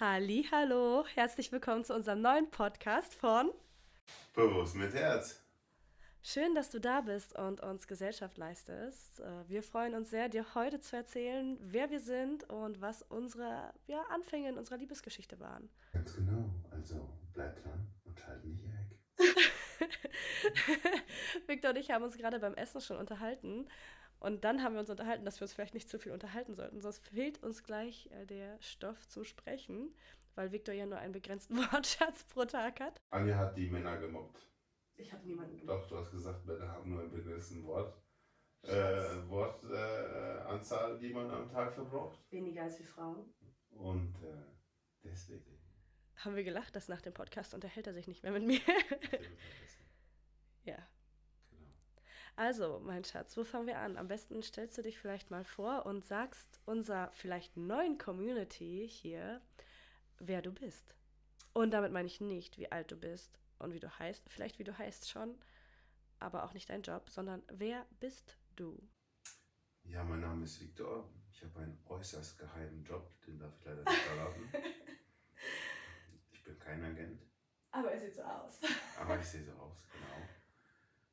Halli, hallo, herzlich willkommen zu unserem neuen Podcast von Bewusst mit Herz. Schön, dass du da bist und uns Gesellschaft leistest. Äh, wir freuen uns sehr, dir heute zu erzählen, wer wir sind und was unsere ja, Anfänge in unserer Liebesgeschichte waren. Ganz genau. Also bleib dran und schalt nicht weg. Victor und ich haben uns gerade beim Essen schon unterhalten. Und dann haben wir uns unterhalten, dass wir uns vielleicht nicht zu viel unterhalten sollten, sonst fehlt uns gleich äh, der Stoff zum Sprechen, weil Victor ja nur einen begrenzten Wortschatz pro Tag hat. Anja hat die Männer gemobbt. Ich habe niemanden Doch, du hast gesagt, Männer haben nur einen begrenzten Wort. Äh, Wortanzahl, äh, die man am Tag verbraucht. Weniger als die Frauen. Und äh, deswegen. Haben wir gelacht, dass nach dem Podcast unterhält er sich nicht mehr mit mir. ja. Also, mein Schatz, wo fangen wir an? Am besten stellst du dich vielleicht mal vor und sagst unserer vielleicht neuen Community hier, wer du bist. Und damit meine ich nicht, wie alt du bist und wie du heißt, vielleicht wie du heißt schon, aber auch nicht dein Job, sondern wer bist du? Ja, mein Name ist Viktor. Ich habe einen äußerst geheimen Job, den darf ich leider nicht verraten. ich bin kein Agent. Aber er sieht so aus. Aber ich sehe so aus, genau.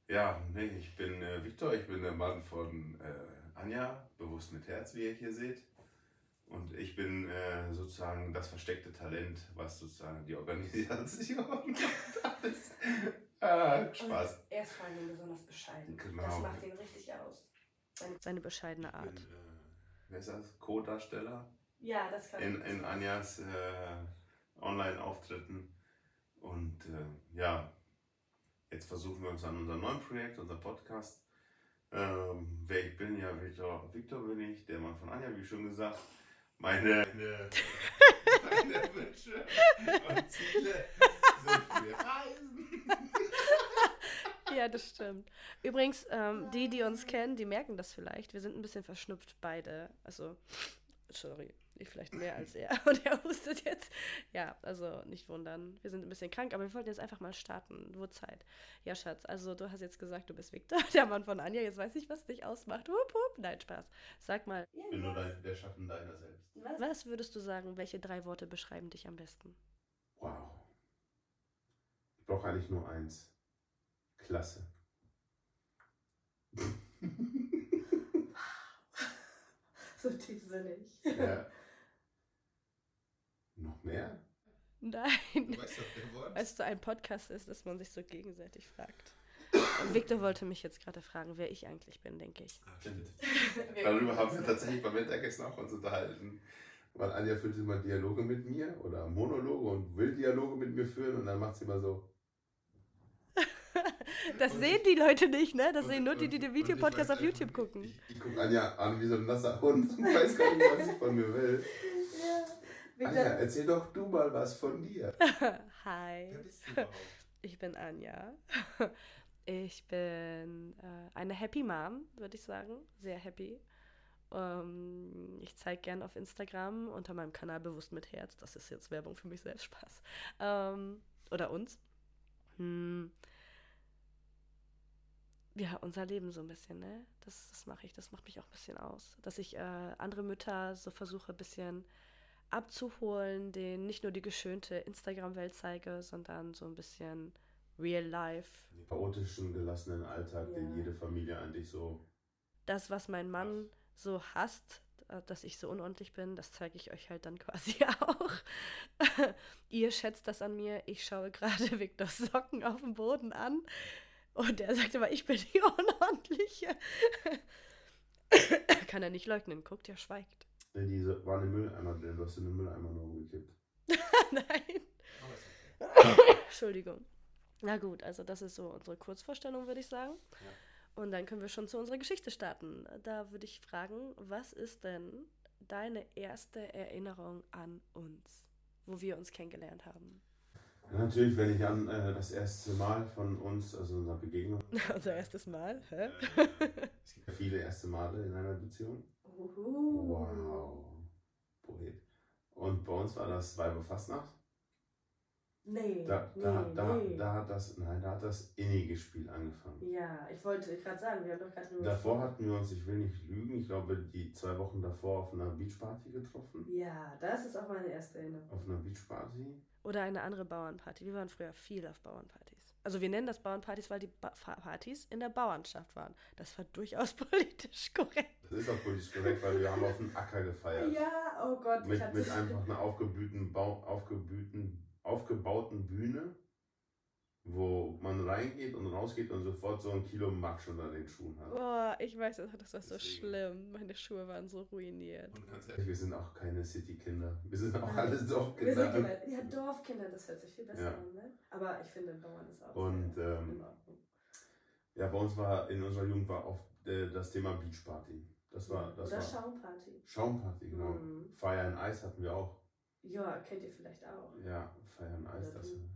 Ja, nee, ich bin äh, Viktor, ich bin der Mann von äh, Anja, bewusst mit Herz, wie ihr hier seht. Und ich bin äh, sozusagen das versteckte Talent, was sozusagen die Organisation macht. Alles. Ah, Spaß. Und er ist vor allem besonders bescheiden. Genau. Das macht ihn richtig aus. Seine, seine bescheidene Art. bin, äh, wer ist das? Co-Darsteller ja, das kann in, in Anjas äh, Online-Auftritten. Und äh, ja, jetzt versuchen wir uns an unserem neuen Projekt, unser Podcast. Ähm, wer ich bin, ja, Victor, Victor bin ich, der Mann von Anja, wie schon gesagt. Meine, meine, meine Wünsche und Ziele sind wir Reisen. Ja, das stimmt. Übrigens, ähm, die, die uns kennen, die merken das vielleicht. Wir sind ein bisschen verschnupft beide. Also, sorry, ich vielleicht mehr als er. Und er hustet jetzt. Ja, also nicht wundern. Wir sind ein bisschen krank, aber wir wollten jetzt einfach mal starten. Nur Zeit. Ja, Schatz, also du hast jetzt gesagt, du bist Victor, der Mann von Anja. Jetzt weiß ich, was dich ausmacht. Hup, hup. Nein, Spaß. Sag mal, Ich bin nur dein, der Schatten deiner selbst. was würdest du sagen, welche drei Worte beschreiben dich am besten? Wow. Ich brauche eigentlich nur eins. Klasse. So tiefsinnig. ja. Noch mehr? Nein. weißt doch. Weißt du, ein Podcast ist, dass man sich so gegenseitig fragt. Und Victor wollte mich jetzt gerade fragen, wer ich eigentlich bin, denke ich. Ah, stimmt. Darüber haben wir tatsächlich beim Mittagessen auch uns unterhalten. Weil Anja führt immer Dialoge mit mir oder Monologe und will Dialoge mit mir führen und dann macht sie immer so. Das Und sehen die Leute nicht, ne? Das Und- sehen nur die, die den Videopodcast auf YouTube einfach- gucken. Ich, ich gucke Anja an wie so ein nasser Hund und weiß gar nicht, was sie von mir will. Anja, erzähl doch du mal was von dir. Hi, bist du überhaupt? ich bin Anja. Ich bin äh, eine Happy Mom, würde ich sagen. Sehr happy. Ähm, ich zeige gern auf Instagram unter meinem Kanal Bewusst mit Herz. Das ist jetzt Werbung für mich selbst, Spaß. Ähm, oder uns. Hm. Ja, unser Leben so ein bisschen, ne? Das, das mache ich, das macht mich auch ein bisschen aus. Dass ich äh, andere Mütter so versuche, ein bisschen abzuholen, denen nicht nur die geschönte Instagram-Welt zeige, sondern so ein bisschen real life. Den chaotischen, gelassenen Alltag, den Ja. jede Familie eigentlich so. Das, was mein Mann so hasst, äh, dass ich so unordentlich bin, das zeige ich euch halt dann quasi auch. Ihr schätzt das an mir. Ich schaue gerade Victors Socken auf dem Boden an. Und er sagt immer, ich bin die Unordentliche. Kann er nicht leugnen. Guckt, er schweigt. Nee, diese war eine Mülleimer drin, du hast in den Mülleimer nur umgekippt. Nein. Entschuldigung. Na gut, also das ist so unsere Kurzvorstellung, würde ich sagen. Und dann können wir schon zu unserer Geschichte starten. Da würde ich fragen, was ist denn deine erste Erinnerung an uns, wo wir uns kennengelernt haben? Ja, natürlich, wenn ich an äh, das erste Mal von uns, also unserer Begegnung, Unser erstes Mal, hä? es gibt ja viele erste Male in einer Beziehung. Uhu. Wow. Poet. Und bei uns war das Weiberfastnacht. Nee, Da, nee, da, da, nee. da hat das, nein, da hat das innige Spiel angefangen. Ja, ich wollte gerade sagen, wir haben doch gerade drüber Davor hatten wir uns, ich will nicht lügen, ich glaube die zwei Wochen davor auf einer Beachparty getroffen. Ja, das ist auch meine erste Erinnerung. Auf einer Beachparty. Oder eine andere Bauernparty. Wir waren früher viel auf Bauernpartys. Also wir nennen das Bauernpartys, weil die ba Partys in der Bauernschaft waren. Das war durchaus politisch korrekt. Das ist auch politisch korrekt, weil wir haben auf dem Acker gefeiert. Ja, oh Gott. Mit, mit einfach einer aufgeblühten, Bau, aufgeblühten, aufgebauten Bühne, wo man reingeht und rausgeht und sofort so ein Kilo Matsch unter den Schuhen hat. Boah, ich weiß, das war so Deswegen. schlimm. Meine Schuhe waren so ruiniert. Und ganz ehrlich, wir sind auch keine City-Kinder. Wir sind auch Nein. alles Wir sind Dorfkinder. Kinder. Ja, Dorfkinder, das hört sich viel besser Ja. an, ne? Aber ich finde, Bauern ist auch Und, sehr ähm, in Ordnung. Ja, bei uns war in unserer Jugend war oft äh, das Thema Beachparty. Das war, das Oder war Schaumparty. Schaumparty, genau. Mhm. Feier and Eis hatten wir auch. Ja, kennt ihr vielleicht auch. Ja, Feier and Eis. Oder Das, du.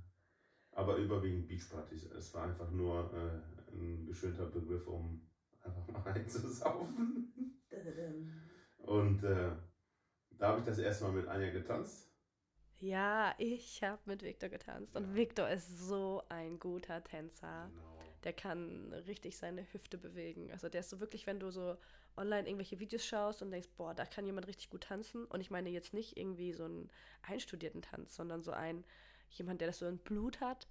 Aber überwiegend Beachpartys. Es war einfach nur äh, ein geschönter Begriff, um einfach mal einzusaufen. Und äh, da habe ich das erste Mal mit Anja getanzt. Ja, ich habe mit Victor getanzt. Und Ja. Victor ist so ein guter Tänzer. Genau. Der kann richtig seine Hüfte bewegen. Also der ist so wirklich, wenn du so online irgendwelche Videos schaust und denkst, boah, da kann jemand richtig gut tanzen. Und ich meine jetzt nicht irgendwie so einen einstudierten Tanz, sondern so ein, jemand, der das so in Blut hat.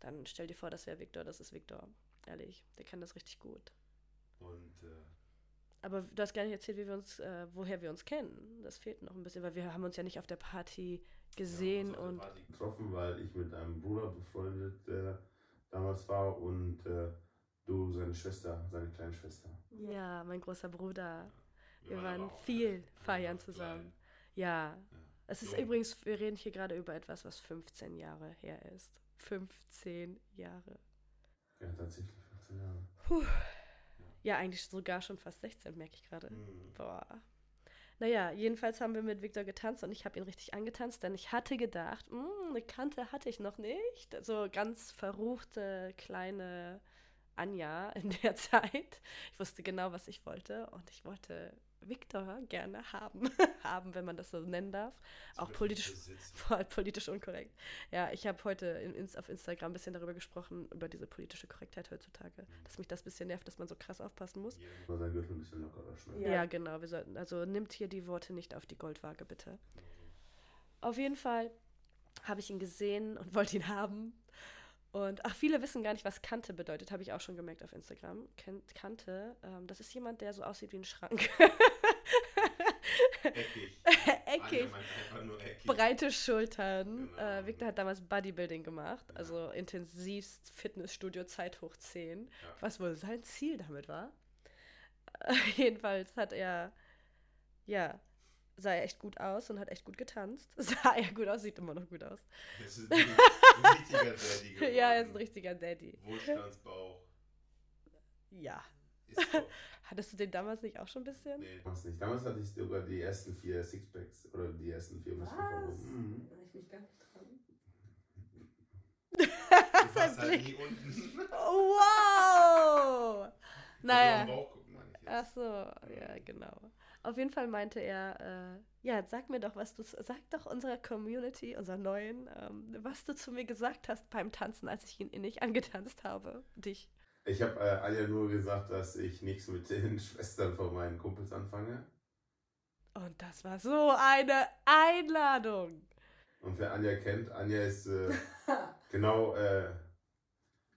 Dann stell dir vor, das wäre Victor, das ist Victor. Ehrlich, der kann das richtig gut. Und äh, Aber du hast gar nicht erzählt, wie wir uns, äh, woher wir uns kennen. Das fehlt noch ein bisschen, weil wir haben uns ja nicht auf der Party gesehen wir haben und uns auf der Party getroffen, weil ich mit einem Bruder befreundet äh, damals war und äh, du seine Schwester, seine kleine Schwester. ja, mein großer Bruder. Wir aber waren auch viel feiern Wir waren zusammen. Ja. Ja. Es ist Jung. übrigens, wir reden hier gerade über etwas, was 15 Jahre her ist. 15 Jahre. Ja, tatsächlich 15 Jahre. Ja, eigentlich sogar schon fast 16, merke ich gerade. Mhm. Boah. Naja, jedenfalls haben wir mit Victor getanzt und ich habe ihn richtig angetanzt, denn ich hatte gedacht, "Hm, eine Kante hatte ich noch nicht. So ganz verruchte kleine Anja in der Zeit. Ich wusste genau, was ich wollte und ich wollte Victor gerne haben. haben, wenn man das so nennen darf. Auch politisch, voll politisch unkorrekt. Ja, ich habe heute in, auf Instagram ein bisschen darüber gesprochen, über diese politische Korrektheit heutzutage. Dass mich das ein bisschen nervt, dass man so krass aufpassen muss. Gürtel ein bisschen lockerer schneiden. Ja, genau. Wir sollten, also nimmt hier die Worte nicht auf die Goldwaage, bitte. Auf jeden Fall habe ich ihn gesehen und wollte ihn haben. Und ach, viele wissen gar nicht, was Kante bedeutet, habe ich auch schon gemerkt auf Instagram. Kante, ähm, das ist jemand, der so aussieht wie ein Schrank. Eckig. Eckig. Eckig. Breite Schultern. Genau. Äh, Victor hat damals Bodybuilding gemacht, Ja. also intensivst Fitnessstudio Zeit hoch 10, Ja. was wohl sein Ziel damit war. Äh, jedenfalls hat er, ja, sah er echt gut aus und hat echt gut getanzt. Sah er gut aus, sieht immer noch gut aus. Das ist ein, ein richtiger Daddy geworden. Ja, er ist ein richtiger Daddy. Wohlstandsbauch. Ja. Hattest du den damals nicht auch schon ein bisschen? Nee, damals nicht. Damals hatte ich sogar die ersten vier Sixpacks oder die ersten vier Muskeln. Mhm. Ich mich gar nicht dran. Du warst halt nie unten. Wow! Also Naja. Bauch gucken, meine ich jetzt. Ach so, ja, genau. Auf jeden Fall meinte er, äh, ja, sag mir doch, was du, sag doch unserer Community, unserer neuen, ähm, was du zu mir gesagt hast beim Tanzen, als ich ihn innig angetanzt habe. Dich. Ich habe äh, Anja nur gesagt, dass ich nichts mit den Schwestern von meinen Kumpels anfange. Und das war so eine Einladung. Und wer Anja kennt, Anja ist äh, genau, äh,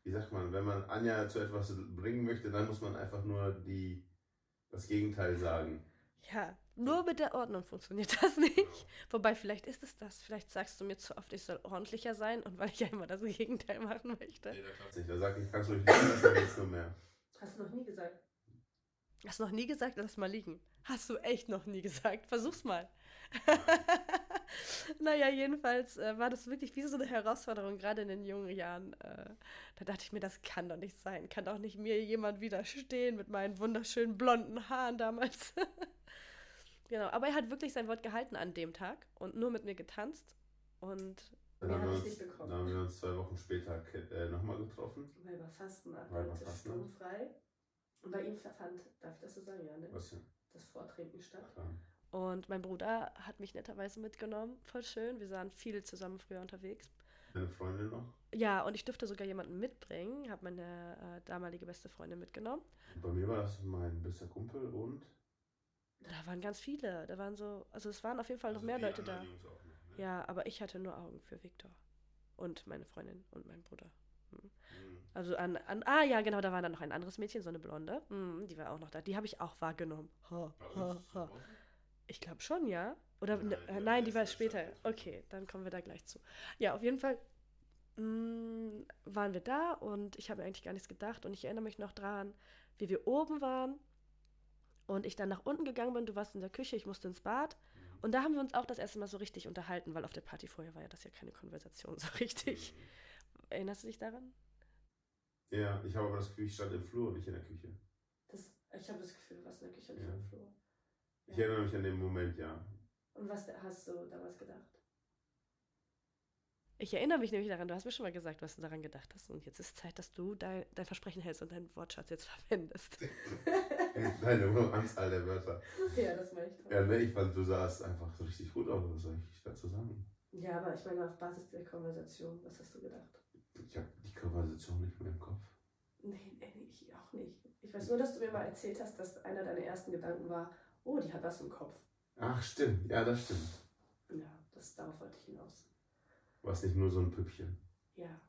wie sagt man, wenn man Anja zu etwas bringen möchte, dann muss man einfach nur die, das Gegenteil sagen. Ja, nur mit der Ordnung funktioniert das nicht. Wobei, vielleicht ist es das. Vielleicht sagst du mir zu oft, ich soll ordentlicher sein und weil ich ja immer das Gegenteil machen möchte. Nee, da klappt's nicht. Da sag ich, kannst du liegen lassen, jetzt nur mehr. Hast du noch nie gesagt? Hast du noch nie gesagt, lass mal liegen. Hast du echt noch nie gesagt. Versuch's mal. naja, jedenfalls äh, war das wirklich wie so eine Herausforderung, gerade in den jungen Jahren. Äh, da dachte ich mir, das kann doch nicht sein. Kann doch nicht mir jemand widerstehen mit meinen wunderschönen blonden Haaren damals. genau, aber er hat wirklich sein Wort gehalten an dem Tag und nur mit mir getanzt. Und Dann haben, wir uns, nicht bekommen. dann haben wir uns zwei Wochen später äh, nochmal getroffen. weil wir fasten Weiberfastnacht. sturmfrei. Und bei ihm fand, darf ich das so sagen, ja, ne? Was ja, Das Vortrinken statt. klar. Und mein Bruder hat mich netterweise mitgenommen. Voll schön. Wir waren viel zusammen früher unterwegs. Eine Freundin noch? Ja, und ich durfte sogar jemanden mitbringen, habe meine äh, damalige beste Freundin mitgenommen. Und bei mir war das mein bester Kumpel und. Da waren ganz viele. Da waren so, also es waren auf jeden Fall noch Also mehr Leute da. noch, ne? Ja, aber ich hatte nur Augen für Viktor. Und meine Freundin und mein Bruder. Hm. Mhm. Also an, an, ah ja, genau, da war dann noch ein anderes Mädchen, so eine Blonde. Hm, die war auch noch da. Die habe ich auch wahrgenommen. Ha, ha, ha. Ich glaube schon, ja. Oder Nein, ne, die äh, war nein, die war später. Okay, dann kommen wir da gleich zu. Ja, auf jeden Fall mh, waren wir da und ich habe mir eigentlich gar nichts gedacht. Und ich erinnere mich noch dran, wie wir oben waren und ich dann nach unten gegangen bin. Du warst in der Küche, ich musste ins Bad. Mhm. Und da haben wir uns auch das erste Mal so richtig unterhalten, weil auf der Party vorher war ja das ja keine Konversation so richtig. Mhm. Erinnerst du dich daran? Ja, ich habe aber das Gefühl, ich stand im Flur, nicht in der Küche. Das, ich habe das Gefühl, du warst in der Küche, nicht Ja. im Flur. Ich erinnere mich an den Moment, ja. Und was hast du damals gedacht? Ich erinnere mich nämlich daran, du hast mir schon mal gesagt, was du daran gedacht hast. Und jetzt ist Zeit, dass du dein, dein Versprechen hältst und deinen Wortschatz jetzt verwendest. Nein, nur Anzahl der Wörter. ja, das meine ich. Ja, ne, ich fand, du sahst einfach so richtig gut aus. Was soll ich dazu sagen? Ja, aber ich meine auf Basis der Konversation, was hast du gedacht? Ich habe die Konversation nicht mehr im Kopf. Nee, nee, ich auch nicht. Ich weiß nur, dass du mir mal erzählt hast, dass einer deiner ersten Gedanken war, oh, die hat was im Kopf. Ach, stimmt. Ja, das stimmt. Ja, das, darauf wollte ich hinaus. War es nicht nur so ein Püppchen. Ja.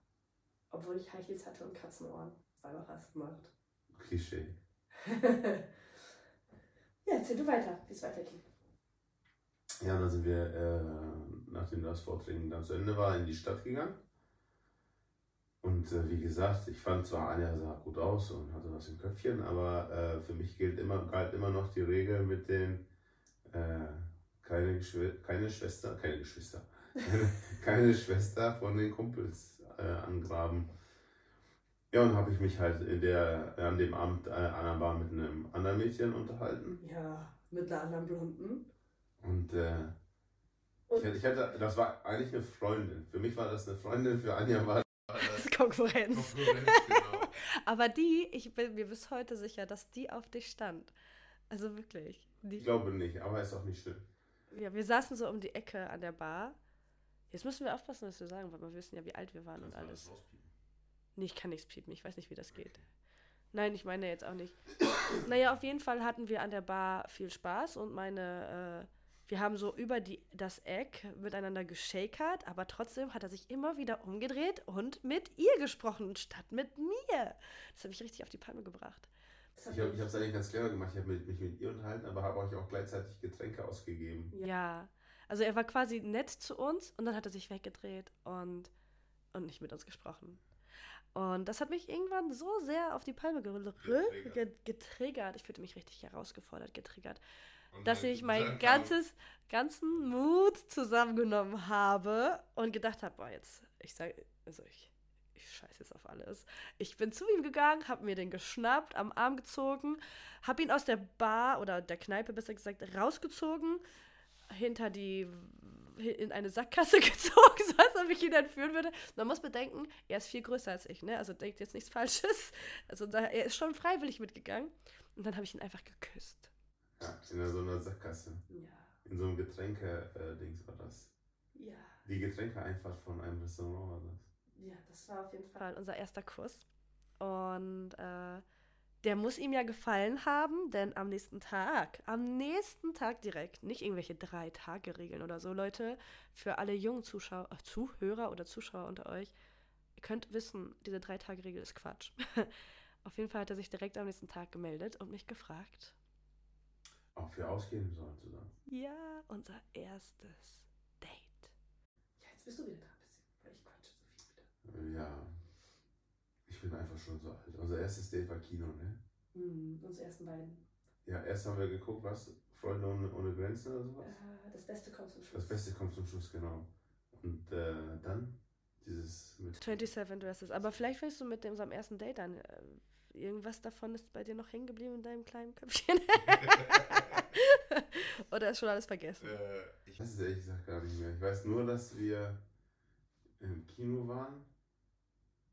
Obwohl ich High Heels hatte und Katzenohren, weil man Rast macht. Klischee. ja, erzähl du weiter, wie es weiterging. Ja, dann sind wir, äh, nachdem das Vortraining dann zu Ende war, in die Stadt gegangen. Und äh, wie gesagt, ich fand zwar, Anja sah gut aus und hatte was im Köpfchen, aber äh, für mich gilt immer, galt immer noch die Regel mit den äh, keine, Geschw keine Schwester, keine Geschwister, keine, Schwester von den Kumpels äh, angraben. Ja, und habe ich mich halt in der, an dem Abend äh, an der Bar mit einem anderen Mädchen unterhalten. Ja, mit einer anderen Blonden. Und äh, Und- ich, hatte, ich hatte, das war eigentlich eine Freundin. Für mich war das eine Freundin, für Anja war Das Konkurrenz. Konkurrenz, genau. Aber die, ich bin mir bis heute sicher, dass die auf dich stand. Also wirklich. Die, Ich glaube nicht, aber ist auch nicht schlimm. ja, wir saßen so um die Ecke an der Bar. Jetzt müssen wir aufpassen, was wir sagen, weil wir wissen ja, wie alt wir waren und alles. Nee, ich kann nichts piepen. Ich weiß nicht, wie das geht. Nein, ich meine jetzt auch nicht. naja, auf jeden Fall hatten wir an der Bar viel Spaß und meine, äh, wir haben so über die, das Eck miteinander geschakert, aber trotzdem hat er sich immer wieder umgedreht und mit ihr gesprochen, statt mit mir. Das habe ich richtig auf die Palme gebracht. Hat Ich habe mich- es eigentlich ganz clever gemacht. Ich habe mich mit ihr unterhalten, aber habe euch auch gleichzeitig Getränke ausgegeben. Ja, also er war quasi nett zu uns und dann hat er sich weggedreht und, und nicht mit uns gesprochen. Und das hat mich irgendwann so sehr auf die Palme ge Getriggert. ge getriggert. Ich fühlte mich richtig herausgefordert, getriggert, Und dass ich mein dann kam- ganzes, ganzen Mut zusammengenommen habe und gedacht habe, boah, jetzt, ich sage, also ich, ich scheiße jetzt auf alles. Ich bin zu ihm gegangen, habe mir den geschnappt, am Arm gezogen, habe ihn aus der Bar oder der Kneipe besser gesagt rausgezogen, hinter die in eine Sackgasse gezogen, so als ob ich ihn entführen würde. Man muss bedenken, er ist viel größer als ich, ne? Also denkt jetzt nichts Falsches. Also da, er ist schon freiwillig mitgegangen. Und dann habe ich ihn einfach geküsst. Ja, in so einer Sackgasse. Ja, In so einem Getränke-Dings war das. ja. Die Getränkeeinfahrt von einem Restaurant war das. Ja, das war auf jeden Fall unser erster Kuss. Und äh, der muss ihm ja gefallen haben, denn am nächsten Tag, am nächsten Tag direkt, nicht irgendwelche Drei-Tage-Regeln oder so, Leute, für alle jungen Zuschauer, äh, Zuhörer oder Zuschauer unter euch, ihr könnt wissen, diese Drei-Tage-Regel ist Quatsch. auf jeden Fall hat er sich direkt am nächsten Tag gemeldet und mich gefragt. Ob wir ausgehen sollen zusammen. Ja, unser erstes Date. Ja, jetzt bist du wieder da ein bisschen, weil ich quatsche so viel wieder. Ja. Ich bin einfach schon so alt. Unser erstes Date war Kino, ne? Hm, unsere ersten beiden. Ja, erst haben wir geguckt, was? Freunde ohne, ohne Grenzen oder sowas? Äh, das Beste kommt zum Schluss. Das Beste kommt zum Schluss, genau. Und äh, dann dieses mit. 27 Dresses. Aber vielleicht willst du mit unserem ersten Date dann. Äh, irgendwas davon ist bei dir noch hängen geblieben in deinem kleinen Köpfchen? Oder ist schon alles vergessen? Äh, ich weiß es ehrlich gesagt gar nicht mehr. Ich weiß nur, dass wir im Kino waren.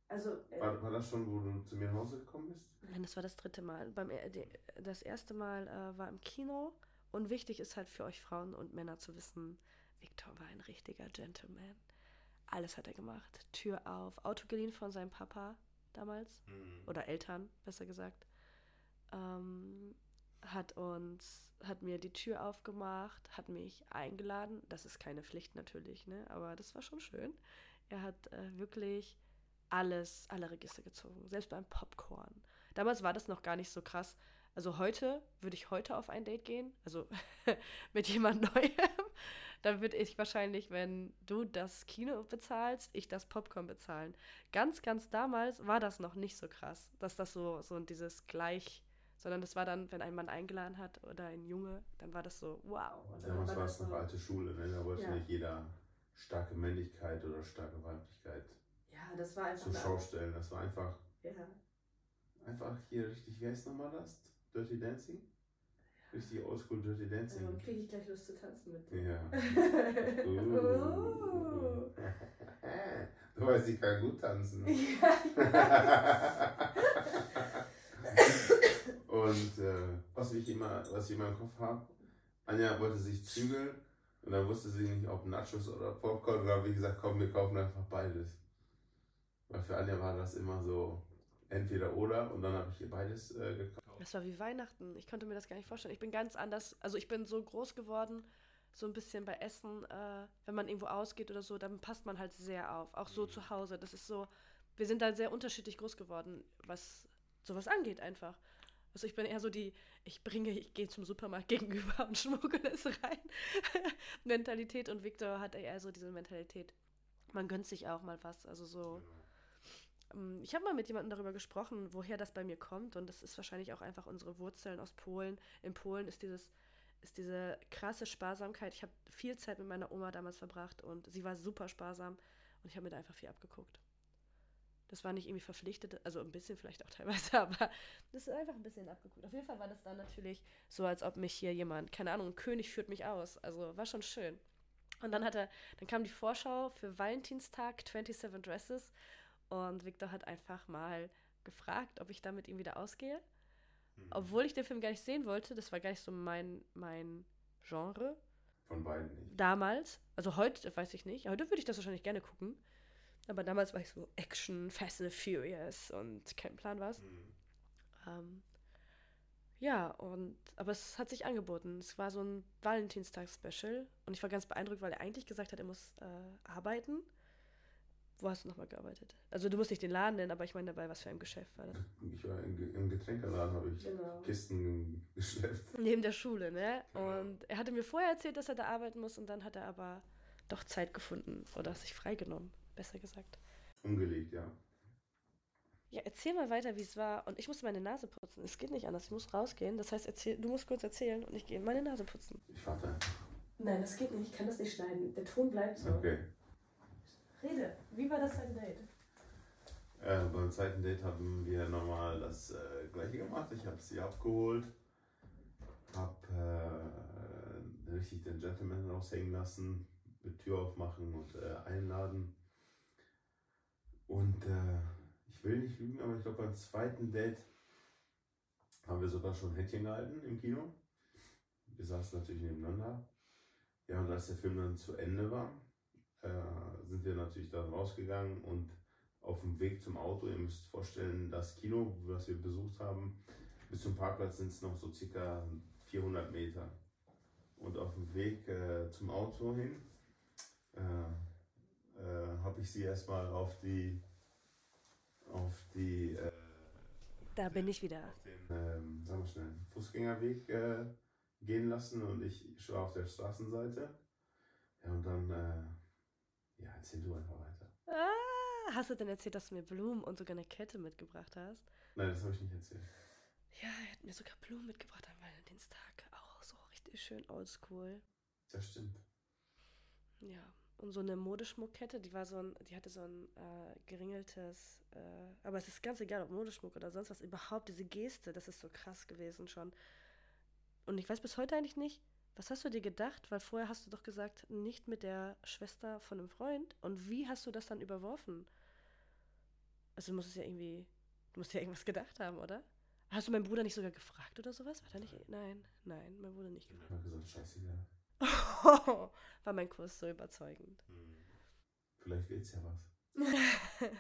Also, War, war das schon, wo du zu mir nach Hause gekommen bist? nein, das war das dritte Mal. Beim, äh, das erste Mal äh, war im Kino. Und wichtig ist halt für euch Frauen und Männer zu wissen, Victor war ein richtiger Gentleman. alles hat er gemacht. Tür auf, Auto geliehen von seinem Papa damals. Mhm. Oder Eltern, besser gesagt. Ähm, hat uns, hat mir die Tür aufgemacht, hat mich eingeladen. Das ist keine Pflicht natürlich, ne? Aber das war schon schön. Er hat äh, wirklich alles, alle Register gezogen, selbst beim Popcorn. Damals war das noch gar nicht so krass. Also heute würde ich heute auf ein Date gehen, also mit jemand Neuem. Dann würde ich wahrscheinlich, wenn du das Kino bezahlst, ich das Popcorn bezahlen. Ganz, ganz damals war das noch nicht so krass, dass das so, so dieses gleich, sondern das war dann, wenn ein Mann eingeladen hat oder ein Junge, dann war das so, wow. Damals war es noch alte Schule, ne? da wollte Ja. nicht jeder starke Männlichkeit oder starke Weiblichkeit das war einfach zur eine- Schau stellen. Das war einfach, Ja. einfach hier richtig, wie heißt nochmal das? Dirty Dancing? Richtig oldschool Dirty Dancing. Also kriege ich gleich Lust zu tanzen mit dir. Ja. Oh. Du weißt, ich kann gut tanzen. Und äh, was ich immer, was ich immer im Kopf habe, Anja wollte sich zügeln und dann wusste sie nicht, ob Nachos oder Popcorn. Und dann habe ich gesagt, komm, wir kaufen einfach beides. Weil für Anja war das immer so entweder oder und dann habe ich ihr beides äh, gekauft. Das war wie Weihnachten. Ich konnte mir das gar nicht vorstellen. Ich bin ganz anders. Also ich bin so groß geworden, so ein bisschen bei Essen, äh, wenn man irgendwo ausgeht oder so, dann passt man halt sehr auf. Auch so zu Hause. Das ist so, wir sind da sehr unterschiedlich groß geworden, was sowas angeht einfach. Also ich bin eher so die, ich bringe, ich gehe zum Supermarkt gegenüber und schmuggle es rein. Mentalität und Victor hat eher so diese Mentalität. Man gönnt sich auch mal was. Also so. Ähm, Ich habe mal mit jemandem darüber gesprochen, woher das bei mir kommt. Und das ist wahrscheinlich auch einfach unsere Wurzeln aus Polen. In Polen ist dieses ist diese krasse Sparsamkeit. Ich habe viel Zeit mit meiner Oma damals verbracht und sie war super sparsam und ich habe mir da einfach viel abgeguckt. Das war nicht irgendwie verpflichtet, also ein bisschen vielleicht auch teilweise, aber das ist einfach ein bisschen abgeguckt. Auf jeden Fall war das dann natürlich so, als ob mich hier jemand, keine Ahnung, ein König führt mich aus. Also war schon schön. Und dann hat dann kam die Vorschau für Valentinstag 27 Dresses und Victor hat einfach mal gefragt, ob ich da mit ihm wieder ausgehe. Obwohl ich den Film gar nicht sehen wollte, das war gar nicht so mein, mein Genre Von beiden nicht. damals. Also heute weiß ich nicht. Heute würde ich das wahrscheinlich gerne gucken. Aber damals war ich so Action, Fast and Furious und kein Plan was. Ähm, ja, und aber es hat sich angeboten. Es war so ein Valentinstag-Special und ich war ganz beeindruckt, weil er eigentlich gesagt hat, er muss äh, arbeiten. Wo hast du nochmal gearbeitet? Also du musst nicht den Laden nennen, aber ich meine dabei, was für ein Geschäft war das? Ich war im, im Getränkeladen, habe ich Genau. Kisten geschleppt. Neben der Schule, ne? Genau. Und er hatte mir vorher erzählt, dass er da arbeiten muss und dann hat er aber doch Zeit gefunden oder sich freigenommen, besser gesagt. Umgelegt, ja. Ja, erzähl mal weiter, wie es war. Und ich muss meine Nase putzen. Es geht nicht anders. Ich muss rausgehen. Das heißt, erzähl, du musst kurz erzählen und ich gehe meine Nase putzen. Ich warte. Nein, das geht nicht. Ich kann das nicht schneiden. Der Ton bleibt so. Okay. Rede. Wie war das dein Date? Äh, beim zweiten Date haben wir nochmal das äh, gleiche gemacht. Ich habe sie abgeholt, habe äh, richtig den Gentleman raushängen lassen, mit Tür aufmachen und äh, einladen. Und äh, ich will nicht lügen, aber ich glaube beim zweiten Date haben wir sogar schon Händchen gehalten im Kino. Wir saßen natürlich nebeneinander. Ja, und als der Film dann zu Ende war, äh, sind wir natürlich dann rausgegangen und auf dem Weg zum Auto, ihr müsst vorstellen, das Kino, was wir besucht haben, bis zum Parkplatz sind es noch so circa 400 Meter. Und auf dem Weg äh, zum Auto hin äh, äh, habe ich sie erstmal auf die auf die äh, Da bin ich wieder. auf den ähm, sagen wir schnell, Fußgängerweg äh, gehen lassen und ich war auf der Straßenseite. Ja, und dann, ja, erzähl du einfach weiter. Ah, hast du denn erzählt, dass du mir Blumen und sogar eine Kette mitgebracht hast? Nein, das habe ich nicht erzählt. Ja, er hat mir sogar Blumen mitgebracht am Valentinstag. Auch so richtig schön oldschool. Das stimmt. Ja. Und so eine Modeschmuckkette, die war so ein, die hatte so ein äh, geringeltes, äh, aber es ist ganz egal, ob Modeschmuck oder sonst was, überhaupt diese Geste, das ist so krass gewesen schon. Und ich weiß bis heute eigentlich nicht, was hast du dir gedacht? Weil vorher hast du doch gesagt, nicht mit der Schwester von einem Freund. Und wie hast du das dann überworfen? Also du musst es ja irgendwie, du musst ja irgendwas gedacht haben, oder? Hast du meinen Bruder nicht sogar gefragt oder sowas? War da nicht? Nein, nein, mein Bruder nicht Ich gefragt. habe gesagt, scheißegal. War mein Kurs so überzeugend. Für Vielleicht wird's ja was.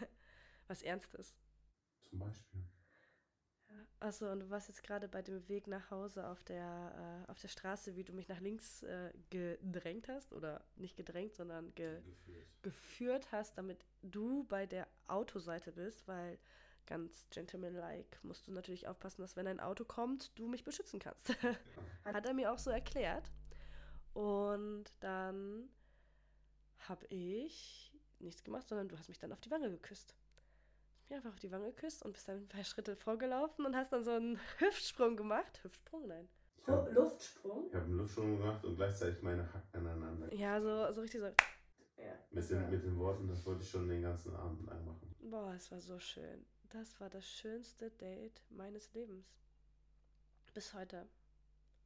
Was Ernstes. Zum Beispiel. Achso, und du warst jetzt gerade bei dem Weg nach Hause auf der, äh, auf der Straße, wie du mich nach links äh, gedrängt hast. Oder nicht gedrängt, sondern ge Gefühlt. geführt hast, damit du bei der Autoseite bist, weil ganz gentlemanlike musst du natürlich aufpassen, dass wenn ein Auto kommt, du mich beschützen kannst. Hat er mir auch so erklärt. Und dann habe ich nichts gemacht, sondern du hast mich dann auf die Wange geküsst. Mir einfach auf die Wange geküsst und bist dann ein paar Schritte vorgelaufen und hast dann so einen Hüftsprung gemacht. Hüftsprung, nein. Ich habe Luftsprung? hab einen Luftsprung gemacht und gleichzeitig meine Hacken aneinander. Ja, so, so richtig so. Ja. Mit den, mit den Worten, das wollte ich schon den ganzen Abend lang machen. Boah, es war so schön. Das war das schönste Date meines Lebens. Bis heute.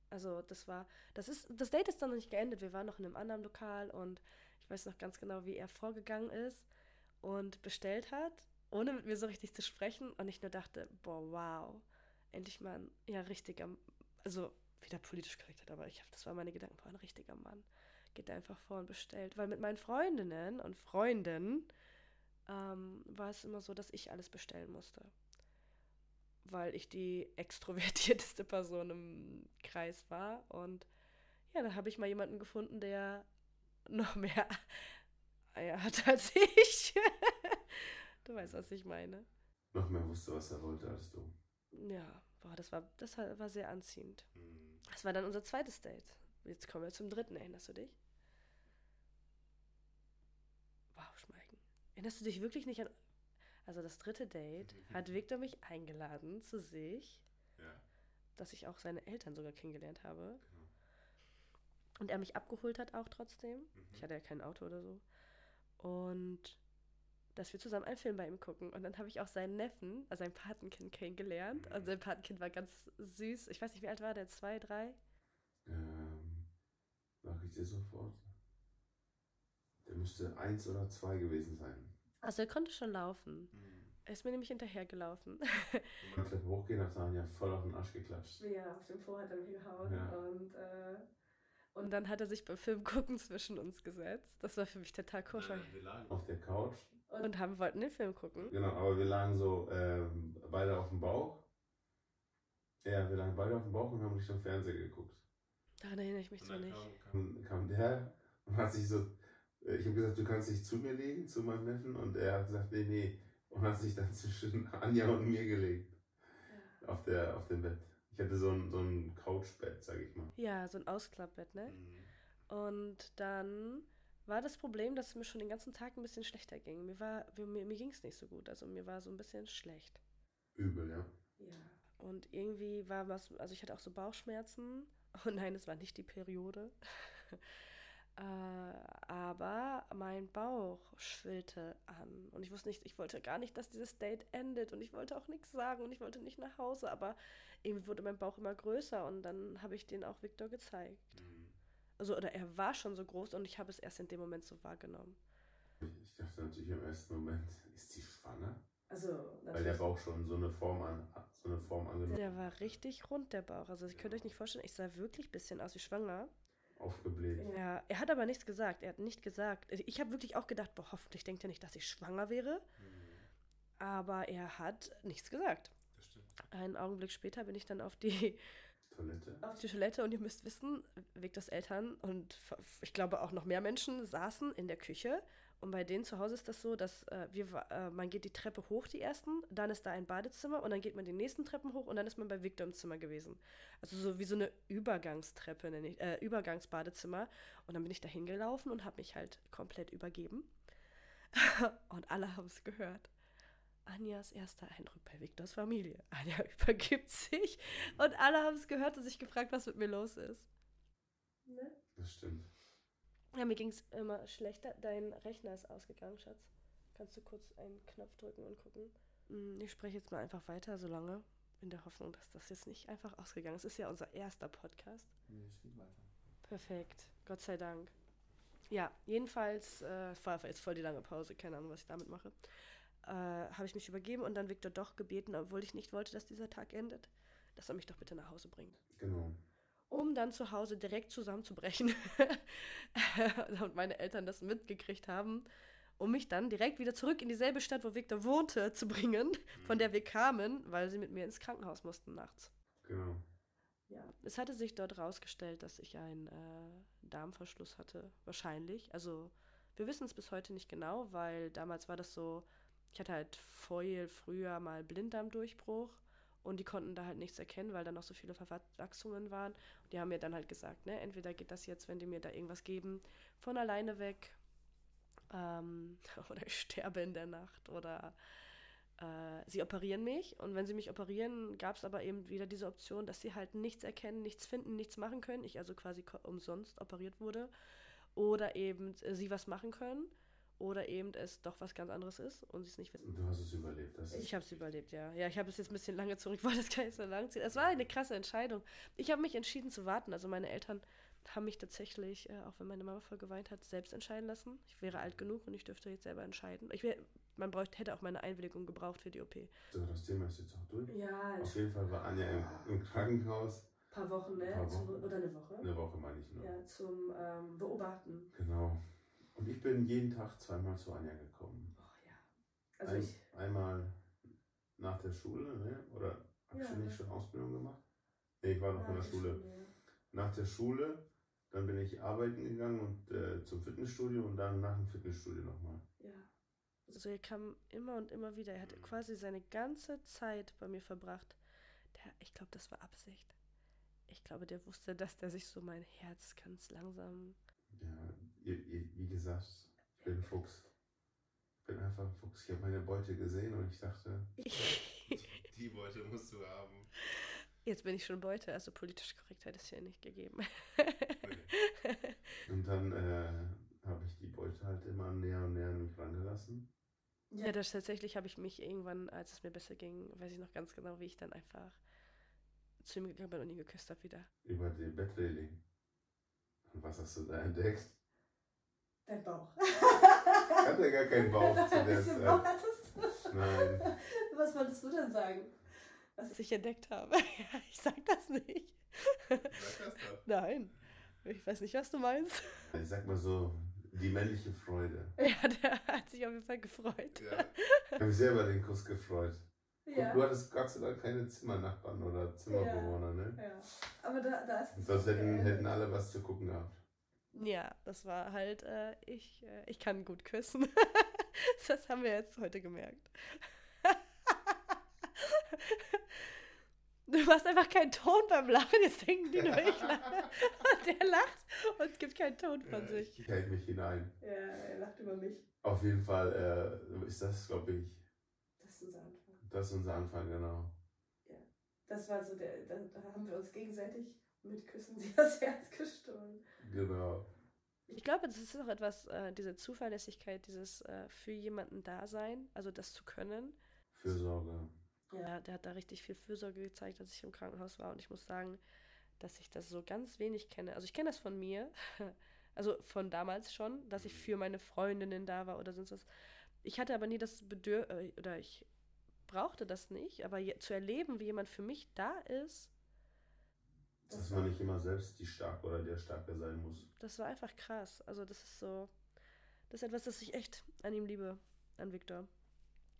Also, das war, das ist, das Date ist dann noch nicht geendet. Wir waren noch in einem anderen Lokal und ich weiß noch ganz genau, wie er vorgegangen ist und bestellt hat, ohne mit mir so richtig zu sprechen. Und ich nur dachte, boah, wow, endlich mal ein ja, richtiger, also wieder politisch korrekt hat, aber ich hab, das war meine Gedanken, boah, ein richtiger Mann. Geht da einfach vor und bestellt. Weil mit meinen Freundinnen und Freunden ähm, war es immer so, dass ich alles bestellen musste. Weil ich die extrovertierteste Person im Kreis war. Und ja, da habe ich mal jemanden gefunden, der noch mehr Eier hat als ich. Du weißt, was ich meine. Noch mehr wusste, was er wollte als du. Ja, boah, das war, das war sehr anziehend. Mhm. Das war dann unser zweites Date. Jetzt kommen wir zum dritten, erinnerst du dich? Wow, Schmeichen. Erinnerst du dich wirklich nicht an. Also das dritte Date hat Victor mich eingeladen zu sich, Ja, dass ich auch seine Eltern sogar kennengelernt habe. genau. Und er mich abgeholt hat auch trotzdem. Mhm. Ich hatte ja kein Auto oder so. Und dass wir zusammen einen Film bei ihm gucken. Und dann habe ich auch seinen Neffen, also sein Patenkind, kennengelernt. Mhm. Und sein Patenkind war ganz süß. Ich weiß nicht, wie alt war der? Zwei, drei? Ähm, sag ich dir sofort. Der müsste eins oder zwei gewesen sein. Also er konnte schon laufen. Mhm. Er ist mir nämlich hinterhergelaufen. Und beim Treppe hochgehen hat Tanja voll auf den Arsch geklatscht. Ja, auf dem Po hat er mich gehauen. Ja. Und, äh, und dann hat er sich beim Film gucken zwischen uns gesetzt. Das war für mich total komisch. weil- wir lagen auf der Couch. Und haben, wollten den Film gucken. Genau, aber wir lagen so ähm, beide auf dem Bauch. Ja, wir lagen beide auf dem Bauch und haben Richtung Fernseher geguckt. Daran erinnere ich mich so nicht. Kam, kam der und hat sich so, äh, ich habe gesagt, du kannst dich zu mir legen, zu meinem Neffen. Und er hat gesagt, nee, nee. Und hat sich dann zwischen Anja und mir gelegt. Auf, der, auf dem Bett. Ich hatte so ein, so ein Couchbett, sag ich mal. Ja, so ein Ausklappbett, ne? Und dann war das Problem, dass es mir schon den ganzen Tag ein bisschen schlechter ging. Mir, war, mir, mir ging es nicht so gut. Also mir war so ein bisschen schlecht. Übel, ja. Ja. Und irgendwie war was, also ich hatte auch so Bauchschmerzen. Oh nein, es war nicht die Periode. äh, aber mein Bauch schwillte an. Und ich wusste nicht, ich wollte gar nicht, dass dieses Date endet. Und ich wollte auch nichts sagen und ich wollte nicht nach Hause. Aber irgendwie wurde mein Bauch immer größer und dann habe ich den auch Victor gezeigt. Also, oder er war schon so groß und ich habe es erst in dem Moment so wahrgenommen. Ich dachte natürlich im ersten Moment, ist die schwanger? Also, Weil der Bauch schon so eine Form an, so eine Form angenommen Der war richtig rund, der Bauch. Also, ihr könnt euch nicht vorstellen, ich sah wirklich ein bisschen aus wie schwanger. aufgebläht. Ja, er hat aber nichts gesagt. Er hat nicht gesagt. Ich habe wirklich auch gedacht, boah, hoffentlich denkt er nicht, dass ich schwanger wäre. Aber er hat nichts gesagt. Einen Augenblick später bin ich dann auf die, Toilette. auf die Toilette und ihr müsst wissen, Victors Eltern und ich glaube auch noch mehr Menschen saßen in der Küche. Und bei denen zu Hause ist das so, dass äh, wir, äh, man geht die Treppe hoch, die ersten, dann ist da ein Badezimmer und dann geht man die nächsten Treppen hoch und dann ist man bei Victor im Zimmer gewesen. Also so wie so eine Übergangstreppe, nenne ich, äh, Übergangsbadezimmer. Und dann bin ich da hingelaufen und habe mich halt komplett übergeben. und alle haben es gehört. Anjas erster Eindruck bei Victors Familie. Anja übergibt sich und alle haben es gehört und sich gefragt, was mit mir los ist. Ne? Das stimmt. Ja, mir ging es immer schlechter. Dein Rechner ist ausgegangen, Schatz. Kannst du kurz einen Knopf drücken und gucken? Hm, Ich spreche jetzt mal einfach weiter, solange, in der Hoffnung, dass das jetzt nicht einfach ausgegangen ist. Es ist ja unser erster Podcast. Nee, es geht weiter. Perfekt, Gott sei Dank. Ja, jedenfalls, äh, es war jetzt voll die lange Pause, keine Ahnung, was ich damit mache. Äh, Habe ich mich übergeben und dann Victor doch gebeten, obwohl ich nicht wollte, dass dieser Tag endet, dass er mich doch bitte nach Hause bringt. Genau. Um dann zu Hause direkt zusammenzubrechen und meine Eltern das mitgekriegt haben um mich dann direkt wieder zurück in dieselbe Stadt, wo Victor wohnte, zu bringen, von der wir kamen, weil sie mit mir ins Krankenhaus mussten nachts. Genau. Ja. Es hatte sich dort rausgestellt, dass ich einen äh, Darmverschluss hatte, wahrscheinlich. Also wir wissen es bis heute nicht genau, weil damals war das so, ich hatte halt voll früher mal Blinddarmdurchbruch und die konnten da halt nichts erkennen, weil da noch so viele Verwachsungen waren. Und die haben mir dann halt gesagt, ne, entweder geht das jetzt, wenn die mir da irgendwas geben, von alleine weg ähm, oder ich sterbe in der Nacht oder äh, sie operieren mich. Und wenn sie mich operieren, gab es aber eben wieder diese Option, dass sie halt nichts erkennen, nichts finden, nichts machen können. Ich also quasi umsonst operiert wurde. Oder eben äh, sie was machen können oder eben es doch was ganz anderes ist und sie es nicht wissen. Du hast es überlebt. Das ich habe es überlebt, ja. Ja, ich habe es jetzt ein bisschen lange zurück, ich wollte das gar nicht so lang ziehen. Es war eine krasse Entscheidung. Ich habe mich entschieden zu warten. Also meine Eltern haben mich tatsächlich, äh, auch wenn meine Mama voll geweint hat, selbst entscheiden lassen. Ich wäre alt genug und ich dürfte jetzt selber entscheiden. Ich wär, man bräuchte, hätte auch meine Einwilligung gebraucht für die OP. So, das Thema ist jetzt auch durch. Ja. Auf jeden Fall war Anja im, im Krankenhaus. Ein paar Wochen, ne? Paar Wochen. Zum, oder eine Woche. Eine Woche meine ich nur. Ja, zum ähm, Beobachten. Genau. Und ich bin jeden Tag zweimal zu Anja gekommen. Oh ja. Also Ein, ich. Einmal nach der Schule, ne? Oder hab Ja. ich schon nicht schon Ausbildung gemacht? Nee, ich war noch in der Schule. ja. Nach der Schule, dann bin ich arbeiten gegangen und äh, zum Fitnessstudio und dann nach dem Fitnessstudio nochmal. Ja. Also er kam immer und immer wieder. Er hat quasi seine ganze Zeit bei mir verbracht. Der, ich glaube, das war Absicht. Ich glaube, der wusste, dass der sich so mein Herz ganz langsam. Ja, wie gesagt, ich bin ein Fuchs. Ich bin einfach ein Fuchs. Ich habe meine Beute gesehen und ich dachte, die Beute musst du haben. Jetzt bin ich schon Beute, also politische Korrektheit ist hier nicht gegeben. Und dann äh, habe ich die Beute halt immer näher und näher an mich rangelassen. ja, das tatsächlich habe ich mich irgendwann, als es mir besser ging, weiß ich noch ganz genau, wie ich dann einfach zu ihm gegangen bin und ihn geküsst habe wieder. Über die Bettreling. Und was hast du da entdeckt? Dein Bauch. Ich hatte gar keinen Bauch zu der Zeit. Bauch hattest du. Nein. Was wolltest du denn sagen? Was ich entdeckt habe. Ja, ich sag das nicht. Sag das doch. Nein. Ich weiß nicht, was du meinst. Ich sag mal so, die männliche Freude. Ja, der hat sich auf jeden Fall gefreut. Ja. Ich habe mich selber den Kuss gefreut. Und du hattest Gott sei Dank keine Zimmernachbarn oder Zimmerbewohner, ne? ja. Aber da, da ist Sonst hätten, hätten alle was zu gucken gehabt. Ja, das war halt, äh, ich, äh, ich kann gut küssen. das haben wir jetzt heute gemerkt. Du machst einfach keinen Ton beim Lachen, jetzt denken die nur, ich lache. Und der lacht und gibt keinen Ton von Ja, sich. ich halte mich hinein. Ja, er lacht über mich. Auf jeden Fall äh, ist das, glaube ich, Das ist unser Anfang. das ist unser Anfang, genau. Das war so der, da haben wir uns gegenseitig mit Küssen das Herz gestohlen. Genau. Ich glaube, das ist auch etwas, äh, diese Zuverlässigkeit, dieses äh, für jemanden da sein, also das zu können. Fürsorge. Ja, der hat da richtig viel Fürsorge gezeigt, als ich im Krankenhaus war. Und ich muss sagen, dass ich das so ganz wenig kenne. Also ich kenne das von mir, also von damals schon, dass ich für meine Freundinnen da war oder sonst was. Ich hatte aber nie das Bedürfnis, oder ich brauchte das nicht, aber zu erleben, wie jemand für mich da ist, Dass man nicht immer selbst die Starke oder der Starke sein muss. das war einfach krass. Also das ist so, das ist etwas, das ich echt an ihm liebe, an Viktor.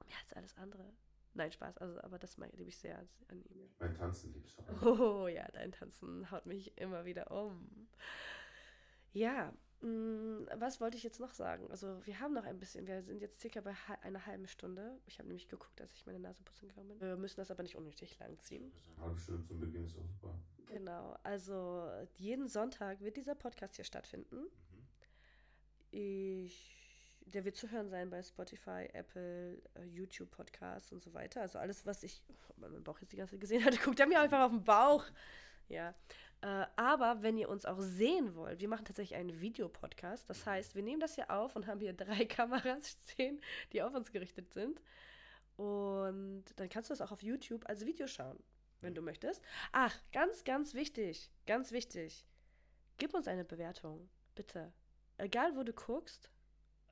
Mehr als alles andere. Nein, Spaß, also, aber das liebe ich sehr an ihm. Mein Tanzen liebst du auch. Oh ja, dein Tanzen haut mich immer wieder um. Ja, was wollte ich jetzt noch sagen? Also wir haben noch ein bisschen, wir sind jetzt circa bei einer halben Stunde. Ich habe nämlich geguckt, als ich meine Nase putzen gegangen bin. Wir müssen das aber nicht unnötig lang ziehen. Eine halbe Stunde zum Beginn ist auch super. Genau, also jeden Sonntag wird dieser Podcast hier stattfinden. Ich, der wird zu hören sein bei Spotify, Apple, äh, YouTube Podcasts und so weiter. Also alles, was ich, man meinen Bauch jetzt die ganze Zeit gesehen hat, guckt er mir einfach auf den Bauch. Ja, äh, aber wenn ihr uns auch sehen wollt, wir machen tatsächlich einen Videopodcast. Das heißt, wir nehmen das hier auf und haben hier drei Kameras stehen, die auf uns gerichtet sind. Und dann kannst du das auch auf YouTube als Video schauen, wenn du möchtest. Ach, ganz, ganz wichtig, ganz wichtig. Gib uns eine Bewertung, bitte. Egal, wo du guckst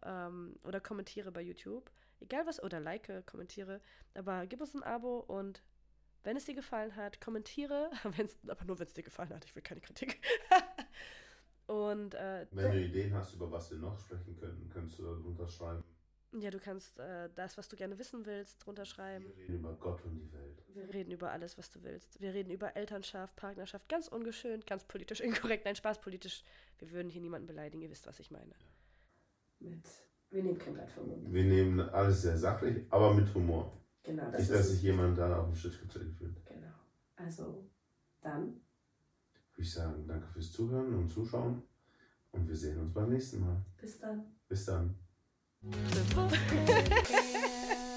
ähm, oder kommentiere bei YouTube. Egal was, oder like, kommentiere. Aber gib uns ein Abo und wenn es dir gefallen hat, kommentiere. Wenn's, aber nur, wenn es dir gefallen hat. Ich will keine Kritik. und äh, Wenn du Ideen hast, über was wir noch sprechen könnten, kannst du darunter schreiben. Ja, du kannst äh, das, was du gerne wissen willst, drunter schreiben. Wir reden über Gott und die Welt. Wir reden über alles, was du willst. Wir reden über Elternschaft, Partnerschaft, ganz ungeschönt, ganz politisch inkorrekt. Nein, Spaß politisch. Wir würden hier niemanden beleidigen, ihr wisst, was ich meine. Mit. Wir nehmen kein Blatt vom Mund. Wir nehmen alles sehr sachlich, aber mit Humor. Genau, Nicht, dass sich jemand da auf den Schritt getreten fühlt. Genau. Also, dann. Würde ich sagen, danke fürs Zuhören und Zuschauen. Und wir sehen uns beim nächsten Mal. Bis dann. Bis dann.